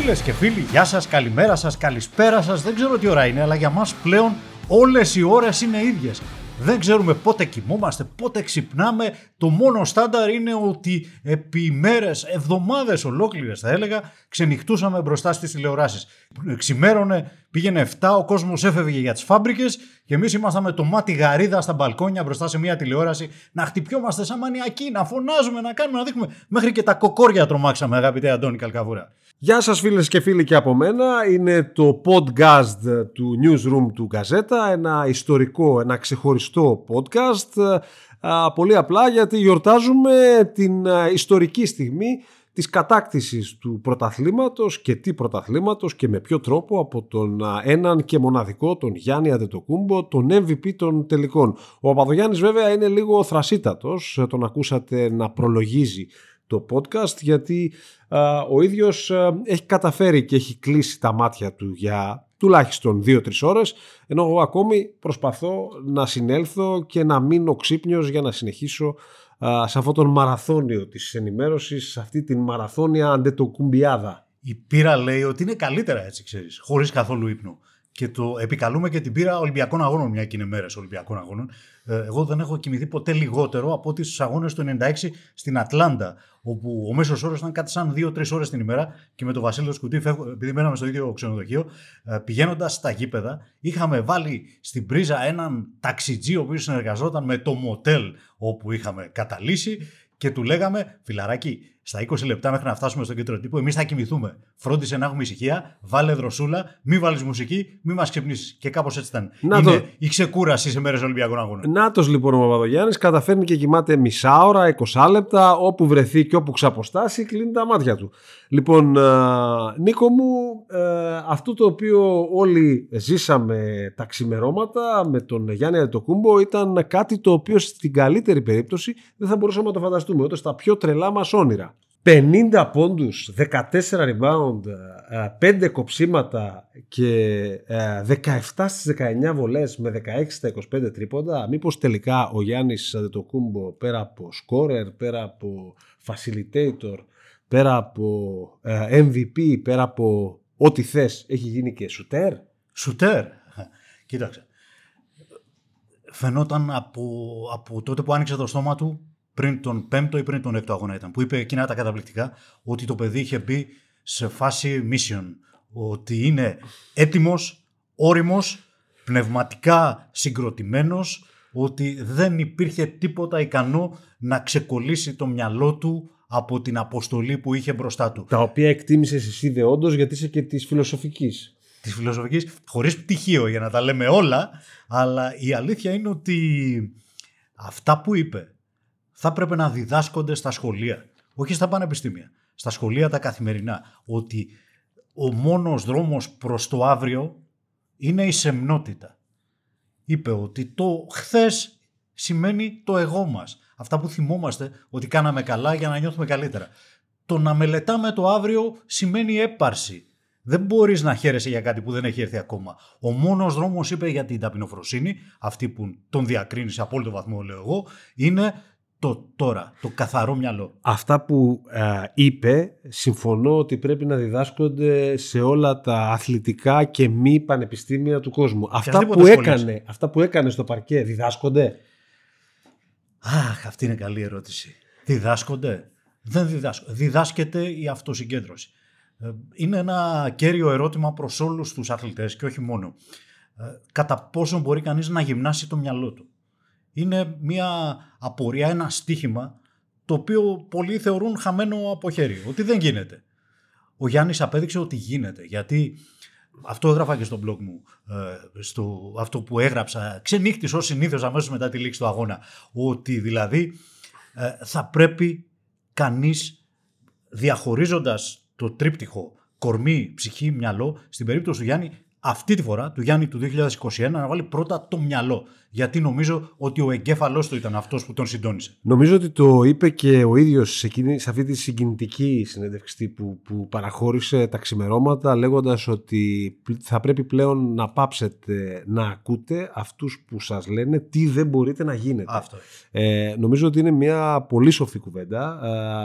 Φίλες και φίλοι, γεια σας, καλημέρα σας, καλησπέρα σας. Δεν ξέρω τι ώρα είναι, αλλά για μας πλέον όλες οι ώρες είναι ίδιες. Δεν ξέρουμε πότε κοιμόμαστε, πότε ξυπνάμε. Το μόνο στάνταρ είναι ότι επί μέρες, εβδομάδες ολόκληρες θα έλεγα, ξενυχτούσαμε μπροστά στις τηλεοράσεις. Ξημέρωνε, πήγαινε 7, ο κόσμος έφευγε για τις φάμπρικες και εμείς ήμασταν με το μάτι γαρίδα στα μπαλκόνια μπροστά σε μια τηλεόραση να χτυπιόμαστε σαν μανιακοί, να φωνάζουμε, να κάνουμε, να δείχνουμε. Μέχρι και τα κοκόρια τρομάξαμε, αγαπητέ Αντώνη Καλκαβούρα. Γεια σας φίλες και φίλοι και από μένα. Είναι το podcast του Newsroom του Gazeta, ένα ιστορικό, ένα ξεχωριστό podcast. Πολύ απλά γιατί γιορτάζουμε την ιστορική στιγμή της κατάκτησης του πρωταθλήματος και τι πρωταθλήματος και με ποιο τρόπο από τον έναν και μοναδικό τον Γιάννη Αντετοκούμπο, τον MVP των τελικών. Ο Παπαδογιάννης βέβαια είναι λίγο θρασίτατος, τον ακούσατε να προλογίζει το podcast γιατί ο ίδιος έχει καταφέρει και έχει κλείσει τα μάτια του για τουλάχιστον 2-3 ώρες ενώ εγώ ακόμη προσπαθώ να συνέλθω και να μείνω ξύπνιος για να συνεχίσω σε αυτόν τον μαραθώνιο της ενημέρωσης, σε αυτή την μαραθώνια αντετοκουμπιάδα. Η πείρα λέει ότι είναι καλύτερα έτσι ξέρεις, χωρίς καθόλου ύπνο και το επικαλούμε και την πείρα Ολυμπιακών Αγώνων, μια και είναι μέρες Ολυμπιακών Αγώνων. Ε, εγώ δεν έχω κοιμηθεί ποτέ λιγότερο από ότι στους αγώνες του 96 στην Ατλάντα, όπου ο μέσος όρος ήταν κάτι σαν 2-3 ώρες την ημέρα και με τον Βασίλειο Σκουντή, επειδή μέναμε στο ίδιο ξενοδοχείο, ε, πηγαίνοντας στα γήπεδα, είχαμε βάλει στην πρίζα έναν ταξιτζή ο οποίος συνεργαζόταν με το μοτέλ όπου είχαμε καταλύσει και του λέγαμε, φιλαράκι, στα 20 λεπτά μέχρι να φτάσουμε στο κέντρο τύπου, εμείς θα κοιμηθούμε. Φρόντισε να έχουμε ησυχία, βάλε δροσούλα, μη βάλεις μουσική, μη μας ξυπνήσεις. Και κάπως έτσι ήταν. Να Είναι το... η ξεκούραση σε μέρες Ολυμπιακών Αγώνων. Νάτο λοιπόν ο Παπαδογιάννης καταφέρνει και κοιμάται μισά ώρα, 20 λεπτά, όπου βρεθεί και όπου ξαποστάσει, κλείνει τα μάτια του. Λοιπόν, Νίκο μου, ε, αυτό το οποίο όλοι ζήσαμε τα ξημερώματα με τον Γιάννη Αντετοκούμπο ήταν κάτι το οποίο στην καλύτερη περίπτωση δεν θα μπορούσαμε να το φανταστούμε, ούτε στα πιο τρελά μας όνειρα. 50 πόντους, 14 rebound, 5 ε, κοψίματα και 17 ε, στις 19 βολές με 16 στα 25 τρίποντα. Μήπως τελικά ο Γιάννης Αντετοκούμπο πέρα από scorer, πέρα από facilitator, πέρα από ε, MVP, πέρα από ό,τι θες, έχει γίνει και σουτέρ; Σουτέρ. Κοίταξε. Φαινόταν από, από τότε που άνοιξε το στόμα του πριν τον πέμπτο ή πριν τον έκτο αγώνα ήταν, που είπε εκείνα τα καταπληκτικά, ότι το παιδί είχε μπει σε φάση mission, ότι είναι έτοιμος, όριμος, πνευματικά συγκροτημένος, ότι δεν υπήρχε τίποτα ικανό να ξεκολλήσει το μυαλό του από την αποστολή που είχε μπροστά του. Τα οποία εκτίμησες εσύ δε όντως γιατί είσαι και της φιλοσοφικής. Της φιλοσοφικής, χωρίς πτυχίο για να τα λέμε όλα, αλλά η αλήθεια είναι ότι αυτά που είπε θα έπρεπε να διδάσκονται στα σχολεία, όχι στα πανεπιστήμια, στα σχολεία τα καθημερινά, ότι ο μόνος δρόμος προς το αύριο είναι η σεμνότητα. Είπε ότι το χθες σημαίνει το εγώ μας. Αυτά που θυμόμαστε ότι κάναμε καλά για να νιώθουμε καλύτερα. Το να μελετάμε το αύριο σημαίνει έπαρση. Δεν μπορείς να χαίρεσαι για κάτι που δεν έχει έρθει ακόμα. Ο μόνος δρόμος, είπε για την ταπεινοφροσύνη, αυτή που τον διακρίνεις σε απόλυτο βαθμό, λέω εγώ, είναι το τώρα, το καθαρό μυαλό. Αυτά που ε, είπε, συμφωνώ ότι πρέπει να διδάσκονται σε όλα τα αθλητικά και μη πανεπιστήμια του κόσμου. Αυτά που, έκανε, αυτά που έκανε στο παρκέ διδάσκονται; Αχ, αυτή είναι καλή ερώτηση. Διδάσκονται; Δεν διδάσκονται. Διδάσκεται η αυτοσυγκέντρωση. Ε, είναι ένα κέριο ερώτημα προς όλους τους αθλητές και όχι μόνο. Ε, κατά πόσο μπορεί κανείς να γυμνάσει το μυαλό του; Είναι μια απορία, ένα στίχημα το οποίο πολλοί θεωρούν χαμένο από χέρι, ότι δεν γίνεται. Ο Γιάννης απέδειξε ότι γίνεται, γιατί αυτό έγραφα και στο blog μου, ε, στο, αυτό που έγραψα, ξενύχτης ως συνήθως αμέσως μετά τη λήξη του αγώνα, ότι δηλαδή ε, θα πρέπει κανείς διαχωρίζοντας το τρίπτυχο κορμί, ψυχή, μυαλό, στην περίπτωση του Γιάννη αυτή τη φορά, του Γιάννη του 2021, να βάλει πρώτα το μυαλό. Γιατί νομίζω ότι ο εγκέφαλός του ήταν αυτός που τον συντόνισε. Νομίζω ότι το είπε και ο ίδιος σε, σε αυτή τη συγκινητική συνέντευξη που, που παραχώρησε τα ξημερώματα, λέγοντας ότι θα πρέπει πλέον να πάψετε να ακούτε αυτούς που σας λένε τι δεν μπορείτε να γίνετε. Αυτό. Ε, νομίζω ότι είναι μια πολύ σοφή κουβέντα,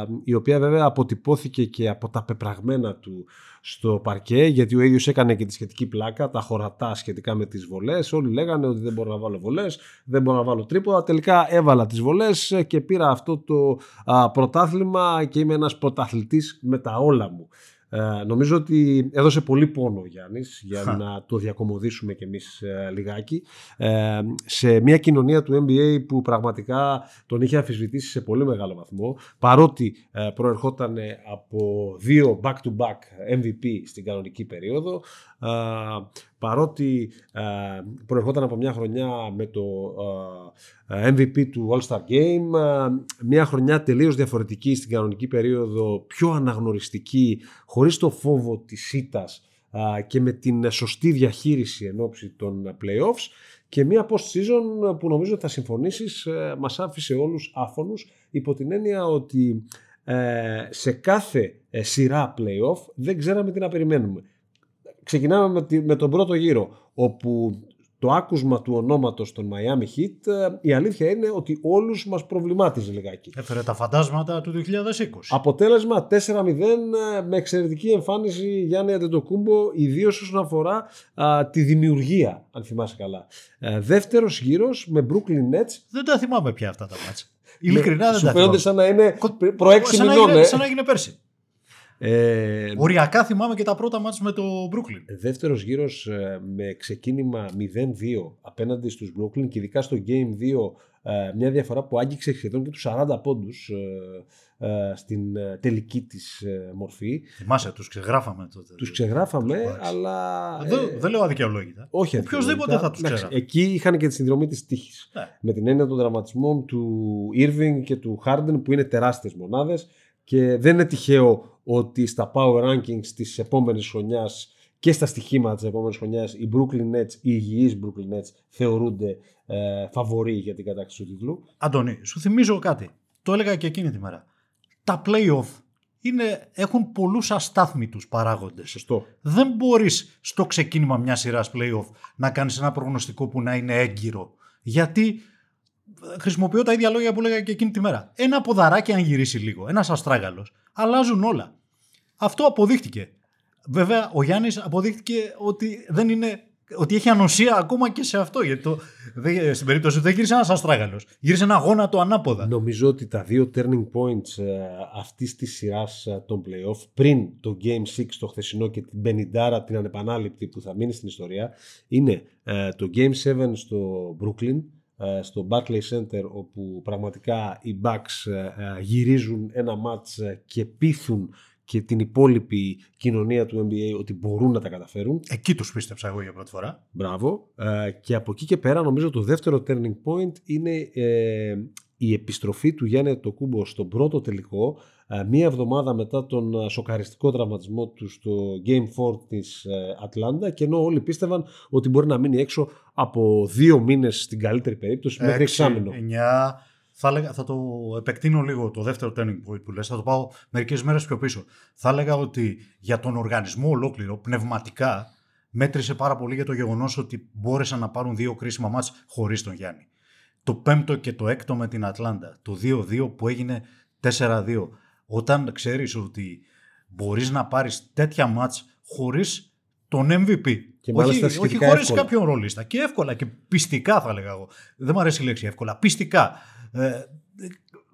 ε, η οποία βέβαια αποτυπώθηκε και από τα πεπραγμένα του στο παρκέ γιατί ο ίδιος έκανε και τη σχετική πλάκα, τα χωρατά σχετικά με τις βολές. Όλοι λέγανε ότι δεν μπορώ να βάλω βολές, δεν μπορώ να βάλω τρίποδα. Τελικά έβαλα τις βολές και πήρα αυτό το πρωτάθλημα και είμαι ένας πρωταθλητής με τα όλα μου. Ε, νομίζω ότι έδωσε πολύ πόνο ο Γιάννης για να το διακομωδήσουμε κι εμείς ε, λιγάκι. Ε, σε μια κοινωνία του NBA που πραγματικά τον είχε αφισβητήσει σε πολύ μεγάλο βαθμό παρότι ε, προερχόταν από δύο back-to-back MVP στην κανονική περίοδο παρότι προερχόταν από μια χρονιά με το MVP του All-Star Game, μια χρονιά τελείως διαφορετική στην κανονική περίοδο, πιο αναγνωριστική, χωρίς το φόβο της ήττας και με την σωστή διαχείριση εν ώψη των playoffs και μια post-season που νομίζω θα συμφωνήσεις ε, μας άφησε όλους άφωνους υπό την έννοια ότι ε, σε κάθε ε, σειρά playoff δεν ξέραμε τι να περιμένουμε. Ξεκινάμε με τον πρώτο γύρο όπου το άκουσμα του ονόματος των Miami Heat ε, η αλήθεια είναι ότι όλους μας προβλημάτιζε λιγάκι. Έφερε τα φαντάσματα του 2020. Αποτέλεσμα 4-0 ε, με εξαιρετική εμφάνιση Γιάννη Αντετοκούμπο ιδίως όσον αφορά τη δημιουργία αν θυμάσαι καλά. Α, δεύτερος γύρος με Brooklyn Nets. Δεν τα θυμάμαι πια αυτά τα μάτσα. Ειλικρινά δεν τα θυμάμαι. Σου σαν να είναι προ 6 μηνών. Σαν να έγινε πέρσι. Ε, Οριακά θυμάμαι και τα πρώτα μάτς με το Brooklyn. Δεύτερος γύρος ε, με ξεκίνημα 0-2 απέναντι στους Brooklyn και ειδικά στο Game 2 ε, μια διαφορά που άγγιξε σχεδόν και τους 40 πόντους ε, στην τελική της μορφή. Θυμάσαι, τους ξεγράφαμε τότε. Τους ξεγράφαμε, αλλά... Δεν, δεν λέω αδικαιολόγητα. Όχι Οποιοςδήποτε θα τους ξεγράφει. Εκεί είχαν και τη συνδρομή της τύχης. Ναι. Με την έννοια των δραματισμών του Irving και του Harden που είναι τεράστιες μονάδες και δεν είναι τυχαίο ότι στα power rankings της επόμενης χρονιάς και στα στοιχήματα της επόμενης χρονιάς οι Brooklyn Nets, οι υγιείς Brooklyn Nets θεωρούνται ε, φαβοροί για την κατάκτηση του τίτλου. Αντώνη, σου θυμίζω κάτι. Το έλεγα και εκείνη τη μέρα. Τα playoff είναι, έχουν πολλούς αστάθμιτους παράγοντες. Σωστό. Δεν μπορείς στο ξεκίνημα μιας σειράς playoff να κάνεις ένα προγνωστικό που να είναι έγκυρο. Γιατί χρησιμοποιώ τα ίδια λόγια που έλεγα και εκείνη τη μέρα. Ένα ποδαράκι αν γυρίσει λίγο, ένας αστράγαλος, αλλάζουν όλα. Αυτό αποδείχτηκε. Βέβαια, ο Γιάννης αποδείχτηκε ότι δεν είναι ότι έχει ανοσία ακόμα και σε αυτό. Γιατί το, στην περίπτωση του δεν γύρισε ένας αστράγαλος. Γύρισε ένα γόνατο ανάποδα. Νομίζω ότι τα δύο turning points ε, αυτής της σειράς ε, των playoff, πριν το Game 6 το χθεσινό και την Πενιντάρα την ανεπανάληπτη που θα μείνει στην ιστορία, είναι ε, το Game 7 στο Brooklyn ε, στο Barclays Center όπου πραγματικά οι Bucks ε, ε, γυρίζουν ένα μάτς και πείθουν και την υπόλοιπη κοινωνία του NBA ότι μπορούν να τα καταφέρουν. Εκεί τους πίστεψα εγώ για πρώτη φορά. Μπράβο. Και από εκεί και πέρα νομίζω το δεύτερο turning point είναι η επιστροφή του Γιάννη Τοκούμπο στον πρώτο τελικό ε, μία εβδομάδα μετά τον ε, σοκαριστικό τραυματισμό του στο Game 4 της ε, Ατλάντα και ενώ όλοι πίστευαν ότι μπορεί να μείνει έξω από δύο μήνες στην καλύτερη περίπτωση μέχρι εξάμεινο. 9, θα, έλεγα, θα το επεκτείνω λίγο το δεύτερο turning point που λες, θα το πάω μερικές μέρες πιο πίσω. Θα έλεγα ότι για τον οργανισμό ολόκληρο, πνευματικά, μέτρησε πάρα πολύ για το γεγονός ότι μπόρεσαν να πάρουν δύο κρίσιμα μάτς χωρίς τον Γιάννη. Το πέμπτο και το έκτο με την Ατλάντα, το 2-2 που έγινε 4-2 όταν ξέρεις ότι μπορείς να πάρεις τέτοια μάτς χωρίς τον MVP. Και όχι, όχι χωρίς κάποιον ρολίστα. Και εύκολα και πιστικά θα έλεγα εγώ. Δεν μου αρέσει η λέξη εύκολα. Πιστικά. Ε,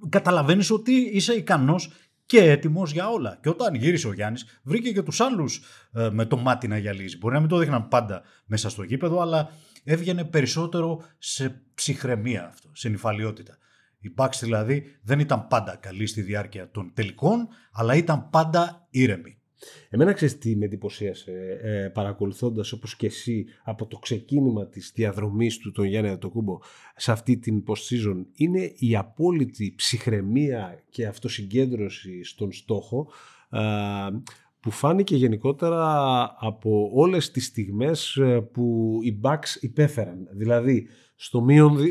καταλαβαίνεις ότι είσαι ικανός και έτοιμος για όλα. Και όταν γύρισε ο Γιάννης, βρήκε και τους άλλους ε, με το μάτι να γυαλίζει. Μπορεί να μην το δείχναν πάντα μέσα στο γήπεδο, αλλά έβγαινε περισσότερο σε ψυχραιμία αυτό, σε νυφαλιότητα. Οι Bucks δηλαδή δεν ήταν πάντα καλοί στη διάρκεια των τελικών, αλλά ήταν πάντα ήρεμοι. Εμένα ξέρεις τι με εντυπωσίασε ε, παρακολουθώντας όπως και εσύ από το ξεκίνημα της διαδρομής του τον Γιάννη Αντοκούμπο σε αυτή την post-season είναι η απόλυτη ψυχραιμία και αυτοσυγκέντρωση στον στόχο ε, που φάνηκε γενικότερα από όλες τις στιγμές ε, που οι Bucks υπέφεραν. Δηλαδή στο,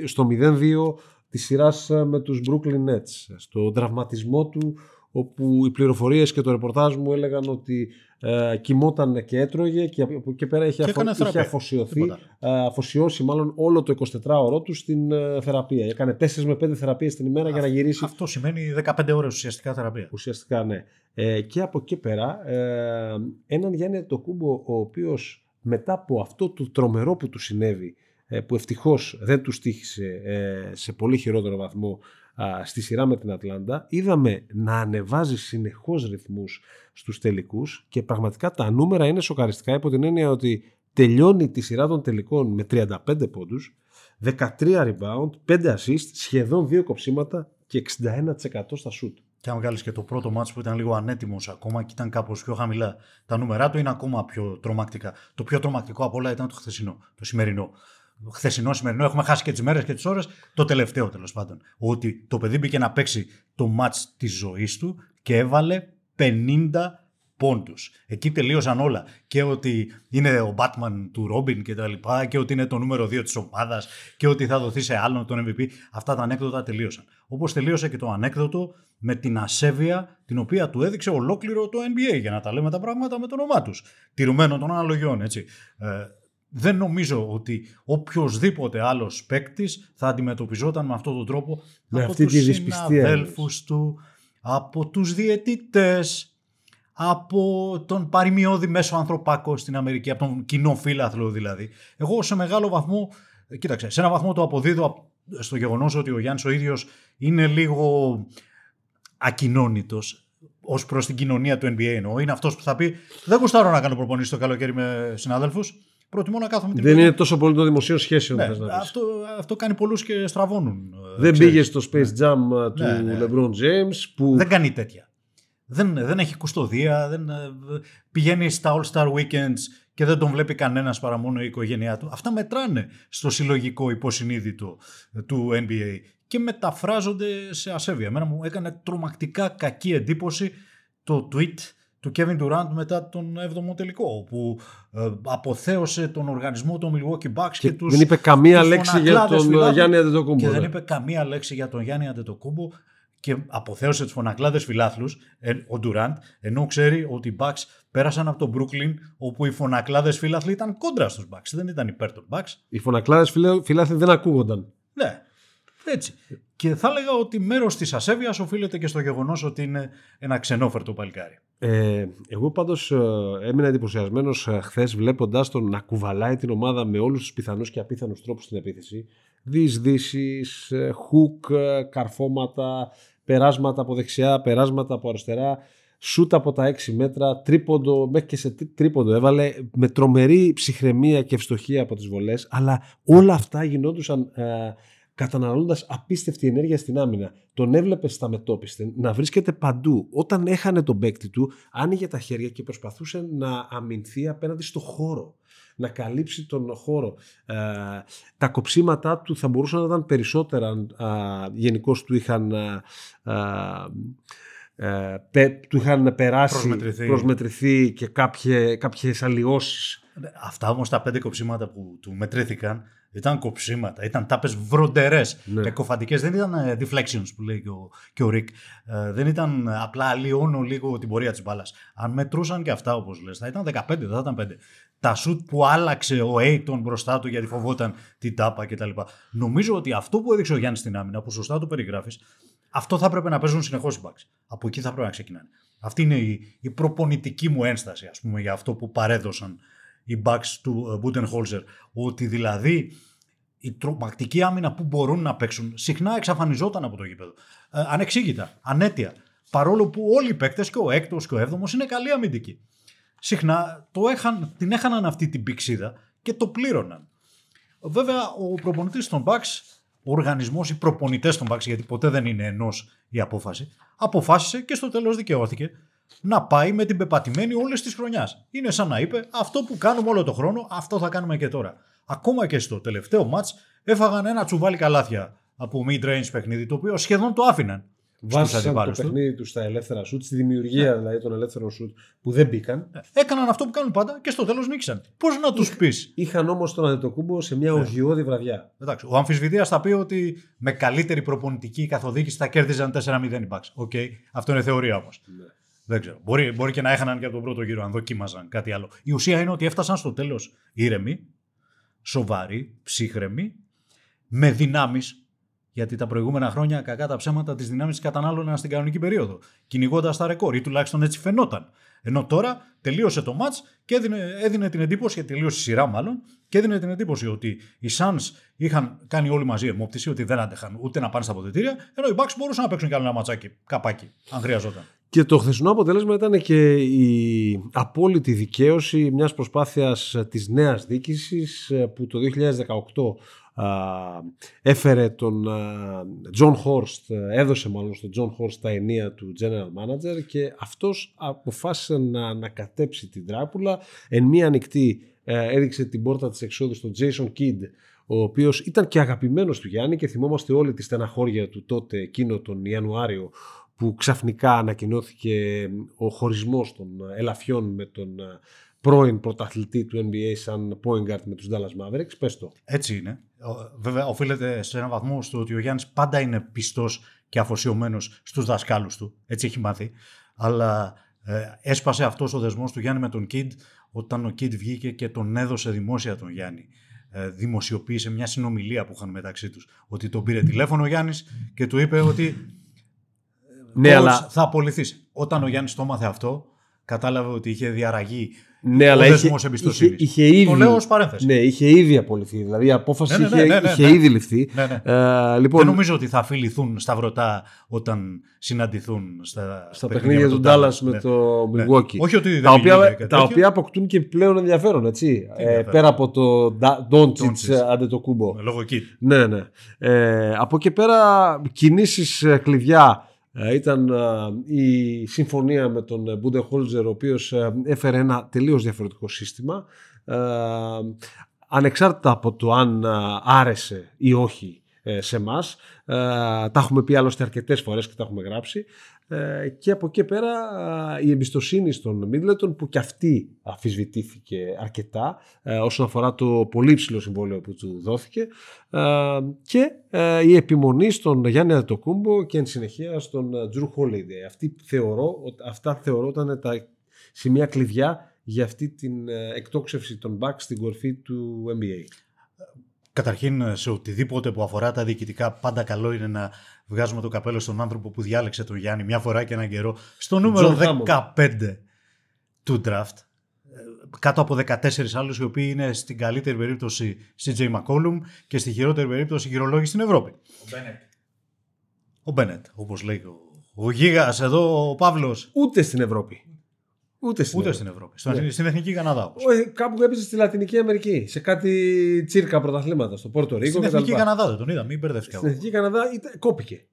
στο 0-2 της σειράς ε, με τους Brooklyn Nets, στο τραυματισμό του όπου οι πληροφορίες και το ρεπορτάζ μου έλεγαν ότι ε, κοιμόταν και έτρωγε και από εκεί πέρα είχε, Και αφο... έκανε είχε θεραπεία. αφοσιωθεί, Τίποτα. ε, αφοσιώσει μάλλον όλο το 24ωρο του στην ε, θεραπεία. Έκανε 4 με 5 θεραπείες την ημέρα για να γυρίσει Αυτό σημαίνει 15 ώρες ουσιαστικά θεραπεία. Ουσιαστικά ναι. Ε, και από εκεί πέρα ε, έναν Γιάννη Αντετοκούμπο ο οποίος μετά από αυτό το τρομερό που του συνέβη ε, που ευτυχώς δεν τους στοίχισε ε, σε πολύ χειρότερο βαθμό α, στη σειρά με την Ατλάντα είδαμε να ανεβάζει συνεχώς ρυθμούς στους τελικούς και πραγματικά τα νούμερα είναι σοκαριστικά υπό την έννοια ότι τελειώνει τη σειρά των τελικών με 35 πόντους 13 rebound, 5 assist, σχεδόν 2 κοψίματα και 61% στα σουτ. Και αν βγάλεις και το πρώτο ματς που ήταν λίγο ανέτοιμος ακόμα και ήταν κάπως πιο χαμηλά, τα νούμερά του είναι ακόμα πιο τρομακτικά. Το πιο τρομακτικό από όλα ήταν το χθεσινό, το σημερινό. Χθεσινό, σημερινό, έχουμε χάσει και τις μέρες και τις ώρες. Το τελευταίο τέλος πάντων. Ότι το παιδί μπήκε να παίξει το μάτς της ζωής του και έβαλε 50 πόντους. Εκεί τελείωσαν όλα. Και ότι είναι ο Batman του Ρόμπιν και τα λοιπά και ότι είναι το νούμερο 2 της ομάδας και ότι θα δοθεί σε άλλον τον MVP. Αυτά τα ανέκδοτα τελείωσαν. Όπως τελείωσε και το ανέκδοτο με την ασέβεια την οποία του έδειξε ολόκληρο το NBA για να τα λέμε τα πράγματα με το όνομά τους. Τηρουμένων των αναλογιών, έτσι. Ε, δεν νομίζω ότι οποιοδήποτε άλλος παίκτης θα αντιμετωπιζόταν με αυτόν τον τρόπο Με από αυτή τους τη δυσπιστία, συναδέλφους του, από τους διαιτητές, από τον παρημιώδη μέσο ανθρωπάκο στην Αμερική, από τον κοινό φίλαθλο δηλαδή. Εγώ σε μεγάλο βαθμό, ε, κοίταξε, σε ένα βαθμό το αποδίδω στο γεγονός ότι ο Γιάννης ο ίδιος είναι λίγο ακοινώνητος ως προς την κοινωνία του NBA εννοώ. Είναι αυτός που θα πει δεν γουστάρω να κάνω προπονήσεις το καλοκαίρι με συναδέλφους. Προτιμώ να κάθομαι την Δεν πλευρά είναι τόσο πολύ των δημοσίων σχέσεων. ναι, θες να πεις. αυτό, αυτό κάνει πολλούς και στραβώνουν. ε, Δεν ξέρεις. πήγε στο Space Jam του Ναι, ναι. LeBron James που Δεν κάνει τέτοια. Δεν, δεν έχει κουστοδία, δεν, ε, πηγαίνει στα All-Star Weekends και δεν τον βλέπει κανένας παρά μόνο η οικογένειά του. Αυτά μετράνε στο συλλογικό υποσυνείδητο του NBA και μεταφράζονται σε ασέβεια. Εμένα μου έκανε τρομακτικά κακή εντύπωση το tweet του Kevin Durant μετά τον 7ο τελικό, όπου ε, αποθέωσε τον οργανισμό των Milwaukee Bucks και, και τους, δεν είπε καμία τους λέξη για φωνακλάδες τον φιλάθλους. Γιάννη Αντετοκούμπο. Και δεν ναι. είπε καμία λέξη για τον Γιάννη Αντετοκούμπο και αποθέωσε τους φωνακλάδες φιλάθλους, ε, ο Ντουράντ, ενώ ξέρει ότι οι Bucks πέρασαν από τον Brooklyn, όπου οι φωνακλάδες φιλάθλοι ήταν κόντρα στους Bucks, δεν ήταν υπέρ των Bucks. Οι φωνακλάδες φιλε- φιλάθλοι δεν ακούγονταν. Ναι, έτσι. Και θα έλεγα ότι μέρος της ασέβειας οφείλεται και στο γεγονός ότι είναι ένα ξενόφερτο παλικάρι. Ε, εγώ πάντως ε, έμεινα εντυπωσιασμένος ε, χθες βλέποντας τον να κουβαλάει την ομάδα με όλους τους πιθανούς και απίθανους τρόπους στην επίθεση. Διεισδύσεις, ε, χουκ, ε, καρφώματα, περάσματα από δεξιά, περάσματα από αριστερά, σούτ από τα 6 μέτρα, τρίποντο, μέχρι και σε τρί- τρίποντο έβαλε με τρομερή ψυχραιμία και ευστοχία από τις βολές, αλλά όλα αυτά γινόντουσαν ε, καταναλώνοντας απίστευτη ενέργεια στην άμυνα. Τον έβλεπε στα μετόπιστε να βρίσκεται παντού. Όταν έχανε τον παίκτη του, άνοιγε τα χέρια και προσπαθούσε να αμυνθεί απέναντι στο χώρο. Να καλύψει τον χώρο. Ε, τα κοψίματά του θα μπορούσαν να ήταν περισσότερα αν γενικώς του είχαν α, α, ε, πε- του είχαν περάσει, Προσμετρηθεί. προσμετρηθεί και κάποιε, κάποιες αλλοιώσεις. Αυτά όμως τα πέντε κοψίματα που του μετρήθηκαν ήταν κοψίματα, ήταν τάπες βροντερές, Ναι. εκοφαντικές, δεν ήταν ε, deflections που λέει και ο, και ο Ρικ. Ε, δεν ήταν ε, απλά αλλοιώνω λίγο την πορεία της μπάλας. Αν μετρούσαν και αυτά όπως λες, θα ήταν 15, δεν θα ήταν 5. Τα σουτ που άλλαξε ο Aiton μπροστά του γιατί φοβόταν την τάπα κτλ. Νομίζω ότι αυτό που έδειξε ο Γιάννης στην άμυνα, που σωστά το περιγράφεις, αυτό θα έπρεπε να παίζουν συνεχώς οι Bucks. Από εκεί θα πρέπει να ξεκινάνε. Αυτή είναι η, η προπονητική μου ένσταση, ας πούμε, για αυτό που παρέδωσαν οι Bucks του Μπούτενχόλζερ. Ότι δηλαδή η τρομακτική άμυνα που μπορούν να παίξουν συχνά εξαφανιζόταν από το γήπεδο. Ε, ανεξήγητα, ανέτεια. Παρόλο που όλοι οι παίκτες και ο έκτος και ο έβδομος είναι καλοί αμυντικοί. Συχνά το έχαν, την έχαναν αυτή την πηξίδα και το πλήρωναν. Βέβαια, ο προπονητής των Bucks, ο οργανισμός, οι προπονητές των Bucks, γιατί ποτέ δεν είναι ενός η απόφαση, αποφάσισε και στο τέλος δικαιώθηκε να πάει με την πεπατημένη όλη τη χρονιάς. Είναι σαν να είπε: Αυτό που κάνουμε όλο το χρόνο, αυτό θα κάνουμε και τώρα. Ακόμα και στο τελευταίο μάτς έφαγαν ένα τσουβάλι καλάθια από mid-range παιχνίδι, το οποίο σχεδόν το άφηναν. στους Βάσισαν το αντιπάλους τους. παιχνίδι τους στα ελεύθερα σουτ, στη δημιουργία δηλαδή των ελεύθερων σουτ που δεν μπήκαν. Έκαναν αυτό που κάνουν πάντα και στο τέλος νίκησαν. Πώς να τους πεις; Είχαν όμως τον Αντετοκούμπο σε μια οργιώδη βραδιά. Εντάξει, ο αμφισβητίας θα πει ότι με καλύτερη προπονητική καθοδήγηση θα κέρδιζαν 4-0 οι Bucks. OK, αυτό είναι θεωρία όμως. Ναι. Δεν ξέρω. Μπορεί, μπορεί και να έχαναν και από τον πρώτο γύρο, αν δοκίμαζαν κάτι άλλο. Η ουσία είναι ότι έφτασαν στο τέλος ήρεμοι, σοβαροί, ψύχρεμοι, με δυνάμεις. Γιατί τα προηγούμενα χρόνια, κακά τα ψέματα, τις δυνάμεις τι κατανάλωναν στην κανονική περίοδο. Κυνηγώντας τα ρεκόρ, ή τουλάχιστον έτσι φαινόταν. Ενώ τώρα τελείωσε το match και έδινε, έδινε την εντύπωση, τελείωσε η σειρά μάλλον, και έδινε την εντύπωση ότι οι Suns είχαν κάνει όλοι μαζί αιμόπτηση, ότι δεν άντεχαν ούτε να πάνε στα αποδητήρια, ενώ οι Bucks μπορούσαν να παίξουν κι άλλο ένα ματσάκι, καπάκι, αν χρειαζόταν. Και το χθεσινό αποτέλεσμα ήταν και η απόλυτη δικαίωση μιας προσπάθειας της νέας διοίκησης που το 2018 έφερε τον John Horst, έδωσε μάλλον στον John Horst τα ενία του General Manager και αυτός αποφάσισε να ανακατέψει την τράπουλα. Εν μία ανοιχτή έδειξε την πόρτα της εξόδου στον Jason Kidd ο οποίος ήταν και αγαπημένος του Γιάννη και θυμόμαστε όλη τη στεναχώρια του τότε εκείνο τον Ιανουάριο που ξαφνικά ανακοινώθηκε ο χωρισμός των ελαφιών με τον πρώην πρωταθλητή του NBA σαν point guard με τους Dallas Mavericks. Πες το. Έτσι είναι. Βέβαια οφείλεται σε έναν βαθμό στο ότι ο Γιάννης πάντα είναι πιστός και αφοσιωμένος στους δασκάλους του. Έτσι έχει μάθει. Αλλά ε, έσπασε αυτός ο δεσμός του Γιάννη με τον Kid όταν ο Kid βγήκε και τον έδωσε δημόσια τον Γιάννη. Ε, δημοσιοποίησε μια συνομιλία που είχαν μεταξύ τους. Ότι τον πήρε τηλέφωνο ο Γιάννης και του είπε ότι ναι, αλλά... θα απολυθείς. Όταν ο Γιάννης το έμαθε αυτό, κατάλαβε ότι είχε διαραγεί ναι, αλλά είχε, είχε, είχε, ήδη, το λέω ως παρένθεση. Ναι, είχε ήδη απολυθεί. Δηλαδή η απόφαση ναι, ναι, ναι, είχε, είχε ήδη ληφθεί. Ε, λοιπόν, Δεν νομίζω ότι θα φιληθούν σταυρωτά όταν συναντηθούν στα, στα παιχνίδια του Ντάλλα με το Milwaukee. Όχι ότι τα, οποία, τα οποία αποκτούν και πλέον ενδιαφέρον. Έτσι. Ε, πέρα από το Ντόντσιτ αντί το κούμπο. Λόγω εκεί. Ναι, ναι. Ε, από εκεί πέρα κινήσεις ε, κλειδιά ε, ήταν ε, η συμφωνία με τον Μπούντε Χόλτζερ ο οποίος ε, έφερε ένα τελείως διαφορετικό σύστημα ανεξάρτητα από το αν άρεσε ή όχι σε εμάς. Τα έχουμε πει άλλωστε αρκετές φορές και τα έχουμε γράψει. Ε, και από εκεί πέρα η εμπιστοσύνη στον Μίτλετον που και αυτή αφισβητήθηκε αρκετά ε, όσον αφορά το πολύ ψηλό συμβόλαιο που του δόθηκε ε, και η επιμονή στον Γιάννη Αντοκούμπο και εν συνεχεία στον Τζρου Χόλιντεϊ. Αυτά θεωρώ ήταν τα σημεία κλειδιά για αυτή την εκτόξευση των Bucks στην κορφή του NBA. Καταρχήν, σε οτιδήποτε που αφορά τα διοικητικά, πάντα καλό είναι να βγάζουμε το καπέλο στον άνθρωπο που διάλεξε τον Γιάννη μια φορά και έναν καιρό στο νούμερο 15 του draft. Ε, κάτω από 14 άλλους οι οποίοι είναι στην καλύτερη περίπτωση CJ McCollum και στη χειρότερη περίπτωση γυρολόγοι στην Ευρώπη. Ο Μπένετ. Ο Μπένετ, όπως λέει ο, ο Γίγας εδώ, ο Παύλος. Ούτε στην Ευρώπη. Ούτε στην Ούτε Ευρώπη. στην Ευρώπη. Στην, στην Εθνική Καναδά. Όπως. κάπου έπαιζε στη Λατινική Αμερική. Σε κάτι τσίρκα πρωταθλήματα. Στο Πόρτο Ρίκο. Στην Εθνική Καναδά δεν τον είδα, μην μπερδεύτηκα. Στην Εθνική Καναδά ήταν, κόπηκε.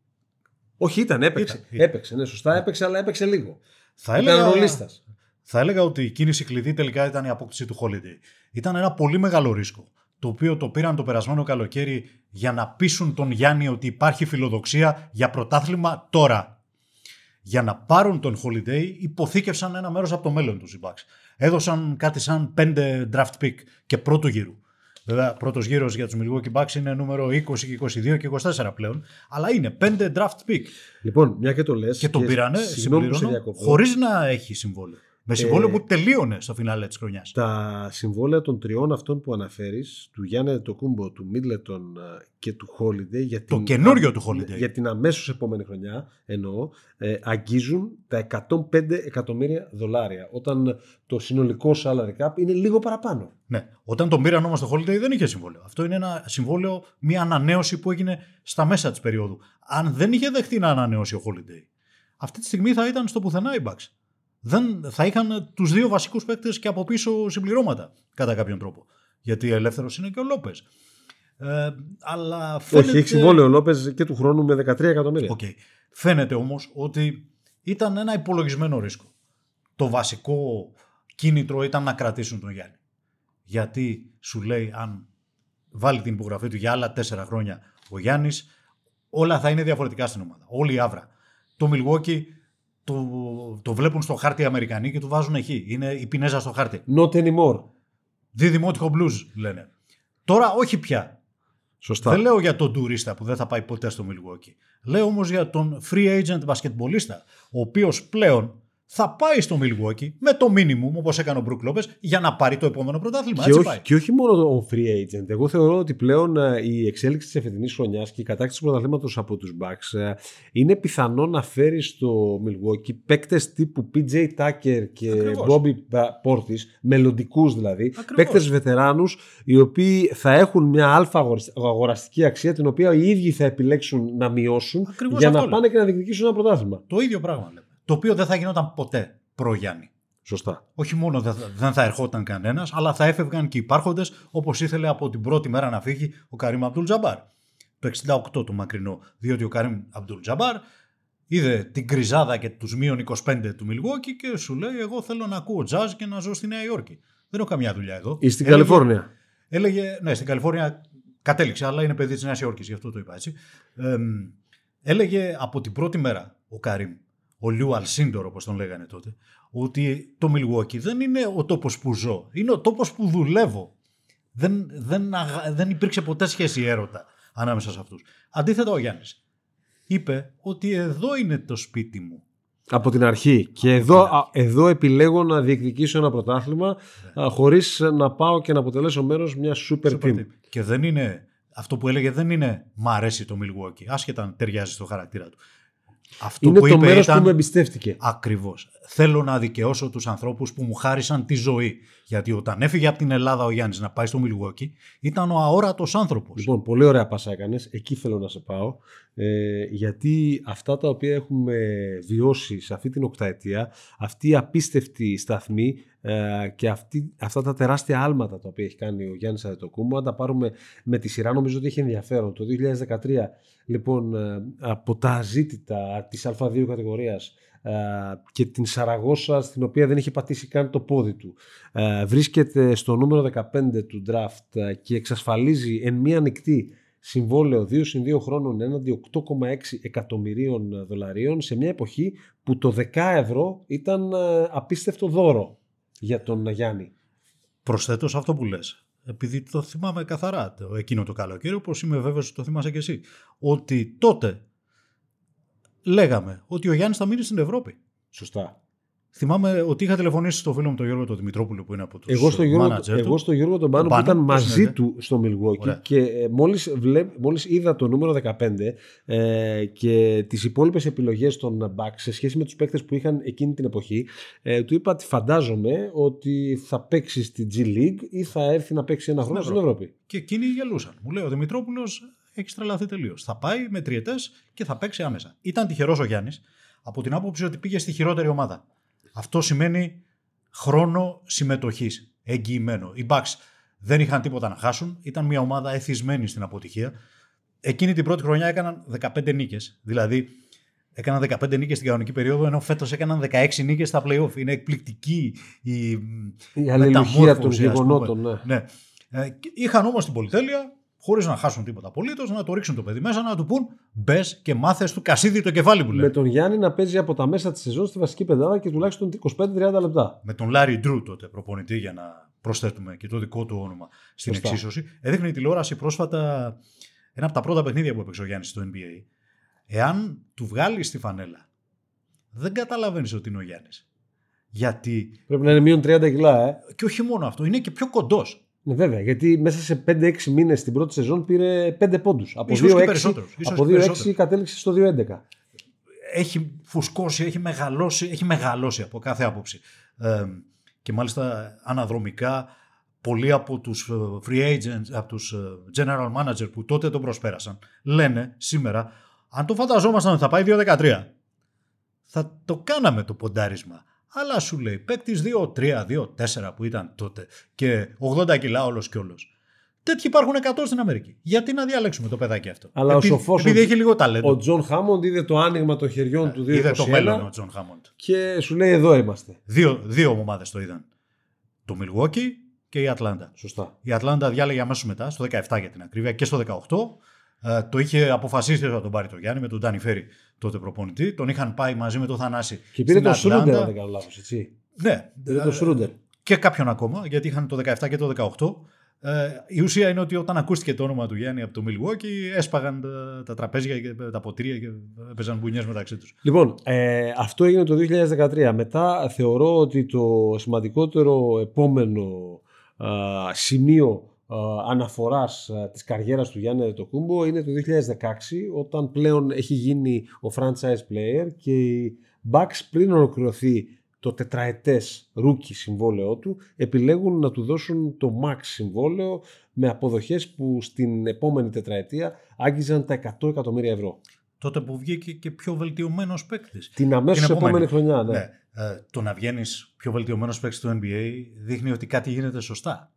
Όχι, ήταν, έπαιξε. Ήταν, ήταν. Έπαιξε, ναι, σωστά, έπαιξε, αλλά έπαιξε λίγο. Θα ήταν έλεγα, ρολίστας. θα έλεγα ότι η κίνηση κλειδί τελικά ήταν η απόκτηση του Holiday. Ήταν ένα πολύ μεγάλο ρίσκο. Το οποίο το πήραν το περασμένο καλοκαίρι για να πείσουν τον Γιάννη ότι υπάρχει φιλοδοξία για πρωτάθλημα τώρα για να πάρουν τον Holiday υποθήκευσαν ένα μέρος από το μέλλον τους οι Bucks. Έδωσαν κάτι σαν 5 draft pick και πρώτο γύρου. Βέβαια, πρώτος γύρος για τους Milwaukee Bucks είναι νούμερο 20 και 22 και 24 πλέον. Αλλά είναι 5 draft pick. Λοιπόν, μια και το λες. Και τον πήρανε, χωρίς να έχει συμβόλαιο. Με συμβόλαιο ε, που τελείωνε στο φινάλε της χρονιάς. Τα συμβόλαια των τριών αυτών που αναφέρεις, του Γιάννη Τοκούμπο, του Μίτλετον ε, και του Holiday. Για το καινούριο του Holiday. Για την αμέσως επόμενη χρονιά, εννοώ, ε, αγγίζουν τα 105 εκατομμύρια δολάρια. Όταν το συνολικό salary cap είναι λίγο παραπάνω. Ναι. Όταν τον πήραν όμως το Holiday δεν είχε συμβόλαιο. Αυτό είναι ένα συμβόλαιο, μια ανανέωση που έγινε στα μέσα της περίοδου. Αν δεν είχε δεχτεί να ανανεώσει ο Holiday, αυτή τη στιγμή θα ήταν στο πουθενά η Bucks δεν, θα είχαν τους δύο βασικούς παίκτες και από πίσω συμπληρώματα κατά κάποιον τρόπο. Γιατί ελεύθερος είναι και ο Λόπες. Ε, αλλά φαίνεται... Όχι, έχει συμβόλαιο ο Λόπες και του χρόνου με 13 εκατομμύρια. Okay. Φαίνεται όμως ότι ήταν ένα υπολογισμένο ρίσκο. Το βασικό κίνητρο ήταν να κρατήσουν τον Γιάννη. Γιατί σου λέει, αν βάλει την υπογραφή του για άλλα τέσσερα χρόνια ο Γιάννης, όλα θα είναι διαφορετικά στην ομάδα. Όλη η άβρα. Το Milwaukee το, το βλέπουν στο χάρτη οι Αμερικανοί και του βάζουν εκεί. Είναι η πινέζα στο χάρτη. Not anymore. Διδημότυχο blues λένε. Τώρα όχι πια. Σωστά. Δεν λέω για τον τουρίστα που δεν θα πάει ποτέ στο Milwaukee. Λέω όμως για τον free agent μπασκετμπολίστα, ο οποίος πλέον θα πάει στο Milwaukee με το minimum όπως έκανε ο Μπρουκ Λόπες για να πάρει το επόμενο πρωτάθλημα. Και Έτσι όχι, πάει. και όχι μόνο ο free agent. Εγώ θεωρώ ότι πλέον ε, η εξέλιξη της εφετινής χρονιάς και η κατάκτηση του πρωταθλήματος από τους Bucks ε, είναι πιθανό να φέρει στο Milwaukee παίκτες τύπου PJ Tucker και Ακριβώς. Bobby Portis, μελλοντικούς δηλαδή, Ακριβώς. παίκτες βετεράνους, οι οποίοι θα έχουν μια αλφα αγορασ- αγοραστική αξία, την οποία οι ίδιοι θα επιλέξουν να μειώσουν Ακριβώς για αυτό να λέω. πάνε και να διεκδικήσουν ένα πρωτάθλημα. Το ίδιο πράγμα λέμε. Το οποίο δεν θα γινόταν ποτέ προ Γιάννη. Σωστά. Όχι μόνο δεν θα, δεν θα ερχόταν κανένας, αλλά θα έφευγαν και οι υπάρχοντες όπως ήθελε από την πρώτη μέρα να φύγει ο Καρύμ Αμπτούλ Τζαμπάρ. Το 68 το μακρινό. Διότι ο Καρύμ Αμπτούλ Τζαμπάρ είδε την κρυζάδα και τους μείον 25 του Μιλγόκη και σου λέει: Εγώ θέλω να ακούω τζαζ και να ζω στη Νέα Υόρκη. Δεν έχω καμιά δουλειά εδώ. Ή στην Έλεγε- Καλιφόρνια. Έλεγε, ναι, στην Καλιφόρνια κατέληξε, αλλά είναι παιδί της Νέας Υόρκης, γι' αυτό το είπα έτσι. Ε, έλεγε από την πρώτη μέρα ο Καρύμ, ο Λιού Αλσίντορ όπως τον λέγανε τότε, ότι το Milwaukee δεν είναι ο τόπος που ζω, είναι ο τόπος που δουλεύω. Δεν, δεν, αγα- δεν υπήρξε ποτέ σχέση έρωτα ανάμεσα σε αυτούς. Αντίθετα, ο Γιάννης είπε ότι εδώ είναι το σπίτι μου. Από την αρχή. Και εδώ, α, εδώ επιλέγω να διεκδικήσω ένα πρωτάθλημα Ναι. α, χωρίς να πάω και να αποτελέσω μέρος μιας super, Super team. team. Και δεν είναι, αυτό που έλεγε δεν είναι μ' αρέσει το Milwaukee, άσχετα αν ταιριάζει στο χαρακτήρα του. Αυτό Είναι που το είπε μέρος ήταν, που με εμπιστεύτηκε. Ακριβώς. Θέλω να δικαιώσω τους ανθρώπους που μου χάρισαν τη ζωή. Γιατί όταν έφυγε από την Ελλάδα ο Γιάννης να πάει στο Milwaukee, ήταν ο αόρατος άνθρωπος. Λοιπόν, πολύ ωραία πάσα έκανες. Εκεί θέλω να σε πάω. Ε, γιατί αυτά τα οποία έχουμε βιώσει σε αυτή την οκταετία, αυτή η απίστευτη σταθμή ε, και αυτή, αυτά τα τεράστια άλματα τα οποία έχει κάνει ο Γιάννης Αδετοκούμπο, αν τα πάρουμε με τη σειρά, νομίζω ότι έχει ενδιαφέρον. Το 2013, λοιπόν, ε, από τα αζήτητα της Α2 κατηγορίας ε, και την Σαραγώσα στην οποία δεν είχε πατήσει καν το πόδι του. Ε, Βρίσκεται στο νούμερο 15 του draft ε, και εξασφαλίζει εν μία νυχτή συμβόλαιο 2 συν 2 χρόνων έναντι 8,6 εκατομμυρίων δολαρίων σε μια εποχή που το 10 ευρώ ήταν ε, απίστευτο δώρο για τον Γιάννη. Προσθέτω σε αυτό που λες. Επειδή το θυμάμαι καθαρά το, εκείνο το καλοκαίρι, όπως είμαι βέβαιος ότι το θυμάσαι και εσύ. Ότι τότε λέγαμε ότι ο Γιάννης θα μείνει στην Ευρώπη. Σωστά. Θυμάμαι ότι είχα τηλεφωνήσει στο φίλο μου τον Γιώργο τον Δημητρόπουλο που είναι από τους Εγώ στο, Γιώργο, manager του. εγώ στο Γιώργο τον Πάνο που Πάνο, ήταν πώς μαζί είναι, του στο Milwaukee Ωραία. και ε, μόλις, βλέπ, μόλις είδα το νούμερο 15 ε, και τις υπόλοιπες επιλογές των Bucks σε σχέση με τους παίκτες που είχαν εκείνη την εποχή ε, του είπα ότι φαντάζομαι ότι θα παίξει στη G League ή θα έρθει να παίξει ένα χρόνο στην Ευρώπη. Και εκείνοι γελούσαν. Μου λέει ο Δημητρόπουλος έχει τρελαθεί τελείως. Θα πάει με τριετές και θα παίξει άμεσα. Ήταν τυχερός ο Γιάννης από την άποψη ότι πήγε στη χειρότερη ομάδα. Αυτό σημαίνει χρόνο συμμετοχής. Εγγυημένο. Οι Bucks δεν είχαν τίποτα να χάσουν. Ήταν μια ομάδα εθισμένη στην αποτυχία. Εκείνη την πρώτη χρονιά έκαναν 15 νίκες. Δηλαδή έκαναν 15 νίκες στην κανονική περίοδο, ενώ φέτος έκαναν 16 νίκες στα playoff. Είναι εκπληκτική η, Η αλληλουχία των μεταμόρφωση, ας πούμε. γεγονότων. Ναι. ναι. Ε, και είχαν όμως την πολυτέλεια, χωρίς να χάσουν τίποτα απολύτως, να το ρίξουν το παιδί μέσα, να του πούν μπες και μάθες του κασίδι το κεφάλι που λέει. Με τον Γιάννη να παίζει από τα μέσα της σεζόν στη βασική πεντάδα και τουλάχιστον 25-30 λεπτά. Με τον Λάρι Ντρού τότε προπονητή, για να προσθέτουμε και το δικό του όνομα στην Σωστά. εξίσωση. Έδειχνε η τηλεόραση πρόσφατα ένα από τα πρώτα παιχνίδια που έπαιξε ο Γιάννης στο NBA. Εάν του βγάλεις τη φανέλα, δεν καταλαβαίνεις ότι είναι ο Γιάννης. Γιατί. Πρέπει να είναι μείον 30 κιλά, ε. Και όχι μόνο αυτό, είναι και πιο κοντός. Ναι, βέβαια, γιατί μέσα σε 5-6 μήνες την πρώτη σεζόν πήρε 5 πόντους. Από Ίσως και 2-6 περισσότερους, ίσως από και 2-6 περισσότερους. κατέληξε στο 2-11. έχει φουσκώσει, έχει μεγαλώσει, έχει μεγαλώσει από κάθε άποψη. Ε, και μάλιστα αναδρομικά πολλοί από τους ε, free agents, από τους ε, general manager που τότε τον προσπέρασαν, λένε σήμερα, αν το φανταζόμασταν ότι θα πάει 2-13, θα το κάναμε το ποντάρισμα. Αλλά σου λέει, παίκτης 2-3, 2-4 που ήταν τότε και 80 κιλά όλος και όλος. Τέτοιοι υπάρχουν 100 στην Αμερική. Γιατί να διαλέξουμε το παιδάκι αυτό; Αλλά ο Επει- σοφός επειδή ο- έχει λίγο ταλέντο. Ο Τζον Χάμοντ είδε το άνοιγμα των χεριών του 2021 Είδε το μέλλον ο Τζον Χάμοντ. και σου λέει εδώ είμαστε. Δύο, δύο ομάδες το είδαν. Το Milwaukee και η Ατλάντα. Σωστά. Η Ατλάντα διάλεγε αμέσως μετά, στο 17 για την ακρίβεια και στο 18. Ε, το είχε αποφασίσει ότι θα τον πάρει το Γιάννη με τον Ντάνι Φέρι τότε προπονητή. Τον είχαν πάει μαζί με τον Θανάση. Και πήρε στην τον Σρούντερ, Ατλάντα. αν δεν κάνω λάθος, έτσι. Ναι, Πήρε ε, τον Σρούντερ. και κάποιον ακόμα, γιατί είχαν το 17 και το 18. Ε, η ουσία είναι ότι όταν ακούστηκε το όνομα του Γιάννη από το Milwaukee, έσπαγαν τα, τα τραπέζια και τα ποτήρια και έπαιζαν μπουνιές μεταξύ τους. Λοιπόν, ε, αυτό έγινε το 2013. Μετά θεωρώ ότι το σημαντικότερο επόμενο α, σημείο α, αναφοράς α, της καριέρας του Γιάννη Αντετοκούμπο είναι το 2016 όταν πλέον έχει γίνει ο franchise player και οι Bucks πριν ολοκληρωθεί το τετραετές rookie συμβόλαιό του επιλέγουν να του δώσουν το max συμβόλαιο με αποδοχές που στην επόμενη τετραετία άγγιζαν τα 100 εκατομμύρια ευρώ. Τότε που βγήκε και πιο βελτιωμένος παίκτης. Την αμέσως Την επόμενη, επόμενη. χρονιά, ναι. Ναι. Ε, το να βγαίνεις πιο βελτιωμένος παίκτης του NBA δείχνει ότι κάτι γίνεται σωστά.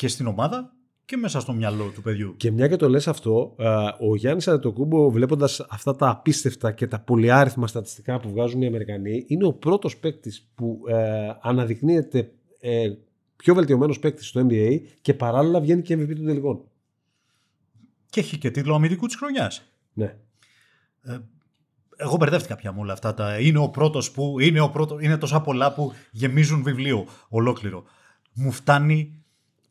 Και στην ομάδα και μέσα στο μυαλό του παιδιού. Και μια και το λες αυτό, ε, ο Γιάννης Αντετοκούμπο βλέποντας αυτά τα απίστευτα και τα πολυάριθμα στατιστικά που βγάζουν οι Αμερικανοί είναι ο πρώτος παίκτης που ε, αναδεικνύεται ε, πιο βελτιωμένος παίκτης στο NBA και παράλληλα βγαίνει και MVP των τελικών. Και έχει και τίτλο αμυντικού της χρονιάς. Ναι. Εγώ μπερδεύτηκα πια με όλα αυτά. Τα... Είναι ο πρώτος που. Είναι, ο πρώτος, είναι τόσα πολλά που γεμίζουν βιβλίο ολόκληρο. Μου φτάνει.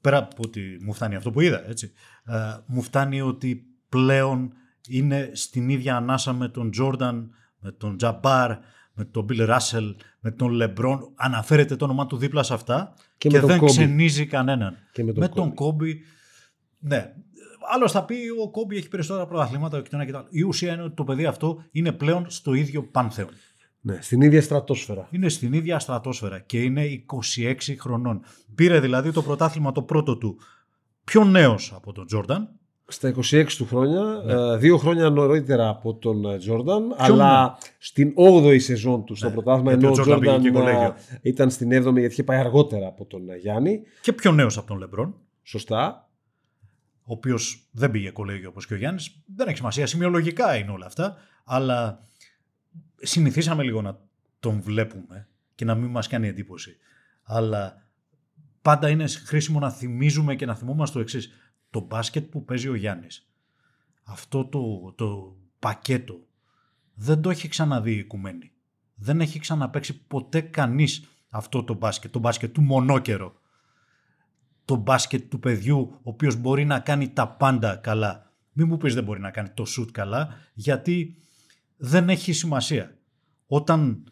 Πέρα από ότι μου φτάνει αυτό που είδα, έτσι. Ε, μου φτάνει ότι πλέον είναι στην ίδια ανάσα με τον Τζόρνταν, με τον Τζαμπάρ, με τον Μπιλ Ράσελ, με τον Λεμπρόν. Αναφέρεται το όνομά του δίπλα σε αυτά Και και, με τον δεν Κόμπι. ξενίζει κανέναν. Και με τον με Κόμπι. τον Κόμπι. Ναι. Άλλος θα πει ο Κόμπι έχει περισσότερα πρωταθλήματα και το ένα και το άλλο. Η ουσία είναι ότι το παιδί αυτό είναι πλέον στο ίδιο πάνθεο. Ναι. Στην ίδια στρατόσφαιρα. Είναι στην ίδια στρατόσφαιρα και είναι 26 χρονών. Πήρε δηλαδή το πρωτάθλημα το πρώτο του πιο νέος από τον Τζόρνταν. Στα 26 του χρόνια, Ναι. ε, δύο χρόνια νωρίτερα από τον ε, Τζόρνταν, αλλά στην 8η σεζόν του στο Ναι, πρωτάθλημα, γιατί ενώ ο ο Τζόρνταν Τζόρνταν πήγε και ε, κολέγιο. ήταν στην 7η γιατί είχε πάει αργότερα από τον ε, Γιάννη. Και πιο νέος από τον Λεμπρόν, Σωστά. ο οποίος δεν πήγε κολέγιο όπως και ο Γιάννης. Δεν έχει σημασία, σημειολογικά είναι όλα αυτά, αλλά συνηθίσαμε λίγο να τον βλέπουμε και να μην μας κάνει εντύπωση. Αλλά πάντα είναι χρήσιμο να θυμίζουμε και να θυμόμαστε το εξής. Το μπάσκετ που παίζει ο Γιάννης, αυτό το, το πακέτο, δεν το έχει ξαναδεί η οικουμένη. Δεν έχει ξαναπαίξει ποτέ κανείς αυτό το μπάσκετ, το μπάσκετ του μονόκερο. Το μπάσκετ του παιδιού, ο οποίος μπορεί να κάνει τα πάντα καλά. Μην μου πεις δεν μπορεί να κάνει το σουτ καλά, γιατί δεν έχει σημασία. Όταν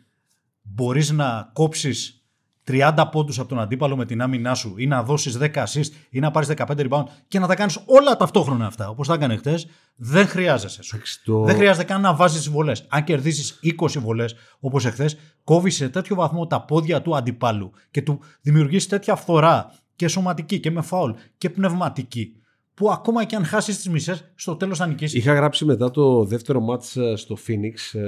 μπορείς να κόψεις 30 πόντους από τον αντίπαλο με την άμυνά σου ή να δώσεις 10 assist ή να πάρεις 15 rebound και να τα κάνεις όλα ταυτόχρονα αυτά, όπως τα έκανε χτες, δεν χρειάζεσαι. σου. Εντάξει, το- Δεν χρειάζεται καν να βάζεις τις βολές. Αν κερδίσεις 20 βολές όπως εχθές, κόβεις σε τέτοιο βαθμό τα πόδια του αντιπάλου και του δημιουργείς τέτοια φθορά και σωματική και με φάουλ και πνευματική που ακόμα και αν χάσεις τις μισές, στο τέλος θα νικήσεις. Είχα γράψει μετά το δεύτερο μάτς ε, στο Phoenix ε,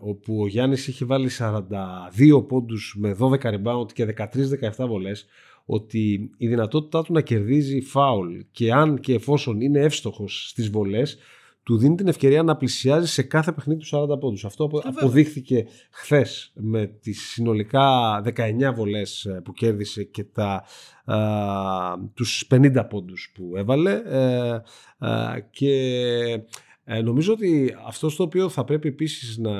όπου ο Γιάννης είχε βάλει 42 πόντους με 12 rebound και 13-17 βολές ότι η δυνατότητά του να κερδίζει φάουλ και αν και εφόσον είναι εύστοχος στις βολές του δίνει την ευκαιρία να πλησιάζει σε κάθε παιχνίδι του 40 πόντους. Αυτό απο- βέβαια. αποδείχθηκε χθες με τις συνολικά 19 βολές ε, που κέρδισε και τα, α, τους 50 πόντους που έβαλε ε, α, και ε, νομίζω ότι αυτό στο οποίο θα πρέπει επίσης να